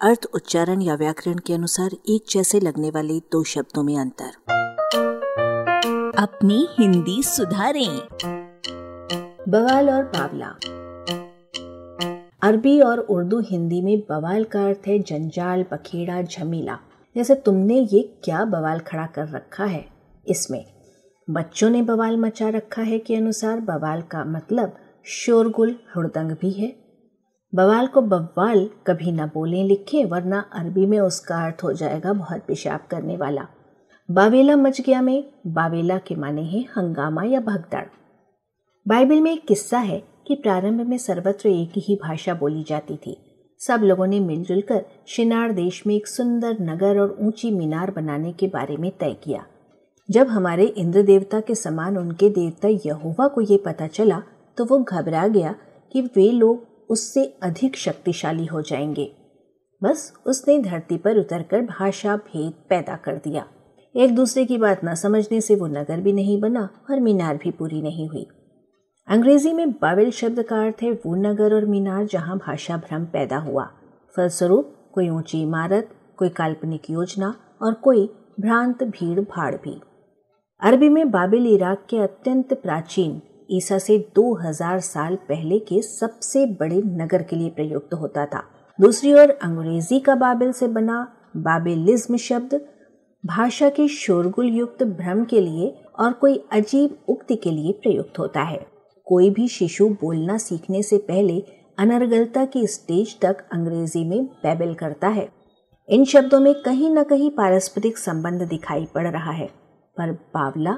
अर्थ, उच्चारण या व्याकरण के अनुसार एक जैसे लगने वाले दो शब्दों में अंतर। अपनी हिंदी सुधारें। बवाल और बावला। अरबी और उर्दू हिंदी में बवाल का अर्थ है जंजाल पखेड़ा झमीला। जैसे तुमने ये क्या बवाल खड़ा कर रखा है? इसमें बच्चों ने बवाल मचा रखा है के अनुसार बवाल का मतलब शोरगुल, हुड़दंग भी है। बवाल को बवाल कभी ना बोलें लिखें, वरना अरबी में उसका अर्थ हो जाएगा बहुत पेशाब करने वाला। बावेला मच गया में बावेला के माने हैं हंगामा या भगदड़। बाइबल में एक किस्सा है कि प्रारंभ में सर्वत्र एक ही भाषा बोली जाती थी। सब लोगों ने मिलजुल कर शिनार देश में एक सुंदर नगर और ऊँची मीनार बनाने के बारे में तय किया। जब हमारे इंद्र देवता के समान उनके देवता यहोवा को ये पता चला तो वो घबरा गया कि वे लोग उससे अधिक शक्तिशाली हो जाएँगे। बस उसने धरती पर उतरकर भाषा भेद पैदा कर दिया। एक दूसरे की बात न समझने से वो नगर भी नहीं बना और मीनार भी पूरी नहीं हुई। अंग्रेज़ी में बाबिल शब्द का अर्थ है वो नगर और मीनार जहाँ भाषा भ्रम पैदा हुआ। फलस्वरूप, कोई ऊँची इमारत, कोई काल्पनिक योजना और कोई भ्रांत भीड़ भाड़ भी। अरबी में बाबिल इराक के अत्यंत प्राचीन ईसा से 2000 साल पहले के सबसे बड़े नगर के लिए प्रयुक्त होता था। दूसरी ओर अंग्रेज़ी का बाबिल से बना बाबिलिज्म शब्द, भाषा के शोरगुल युक्त भ्रम के लिए और कोई अजीब उक्ति के लिए प्रयुक्त होता है। कोई भी शिशु बोलना सीखने से पहले अनर्गलता की स्टेज तक अंग्रेज़ी में बैबल करता है। इन शब्दों में कहीं न कहीं पारस्परिक संबंध दिखाई पड़ रहा है, पर बावला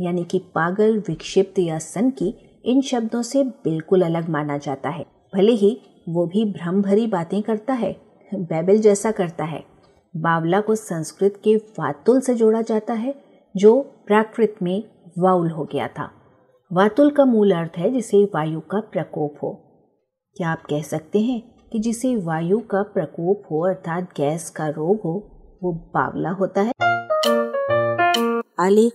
यानी कि पागल, विक्षिप्त या सन की, इन शब्दों से बिल्कुल अलग माना जाता है। भले ही वो भी भ्रम भरी बातें करता है, बैबल जैसा करता है। बावला को संस्कृत के वातुल से जोड़ा जाता है, जो प्राकृत में वाउल हो गया था। वातुल का मूल अर्थ है जिसे वायु का प्रकोप हो। क्या आप कह सकते हैं कि जिसे वायु का प्रकोप हो अर्थात गैस का रोग हो, वो बावला होता है? आलेख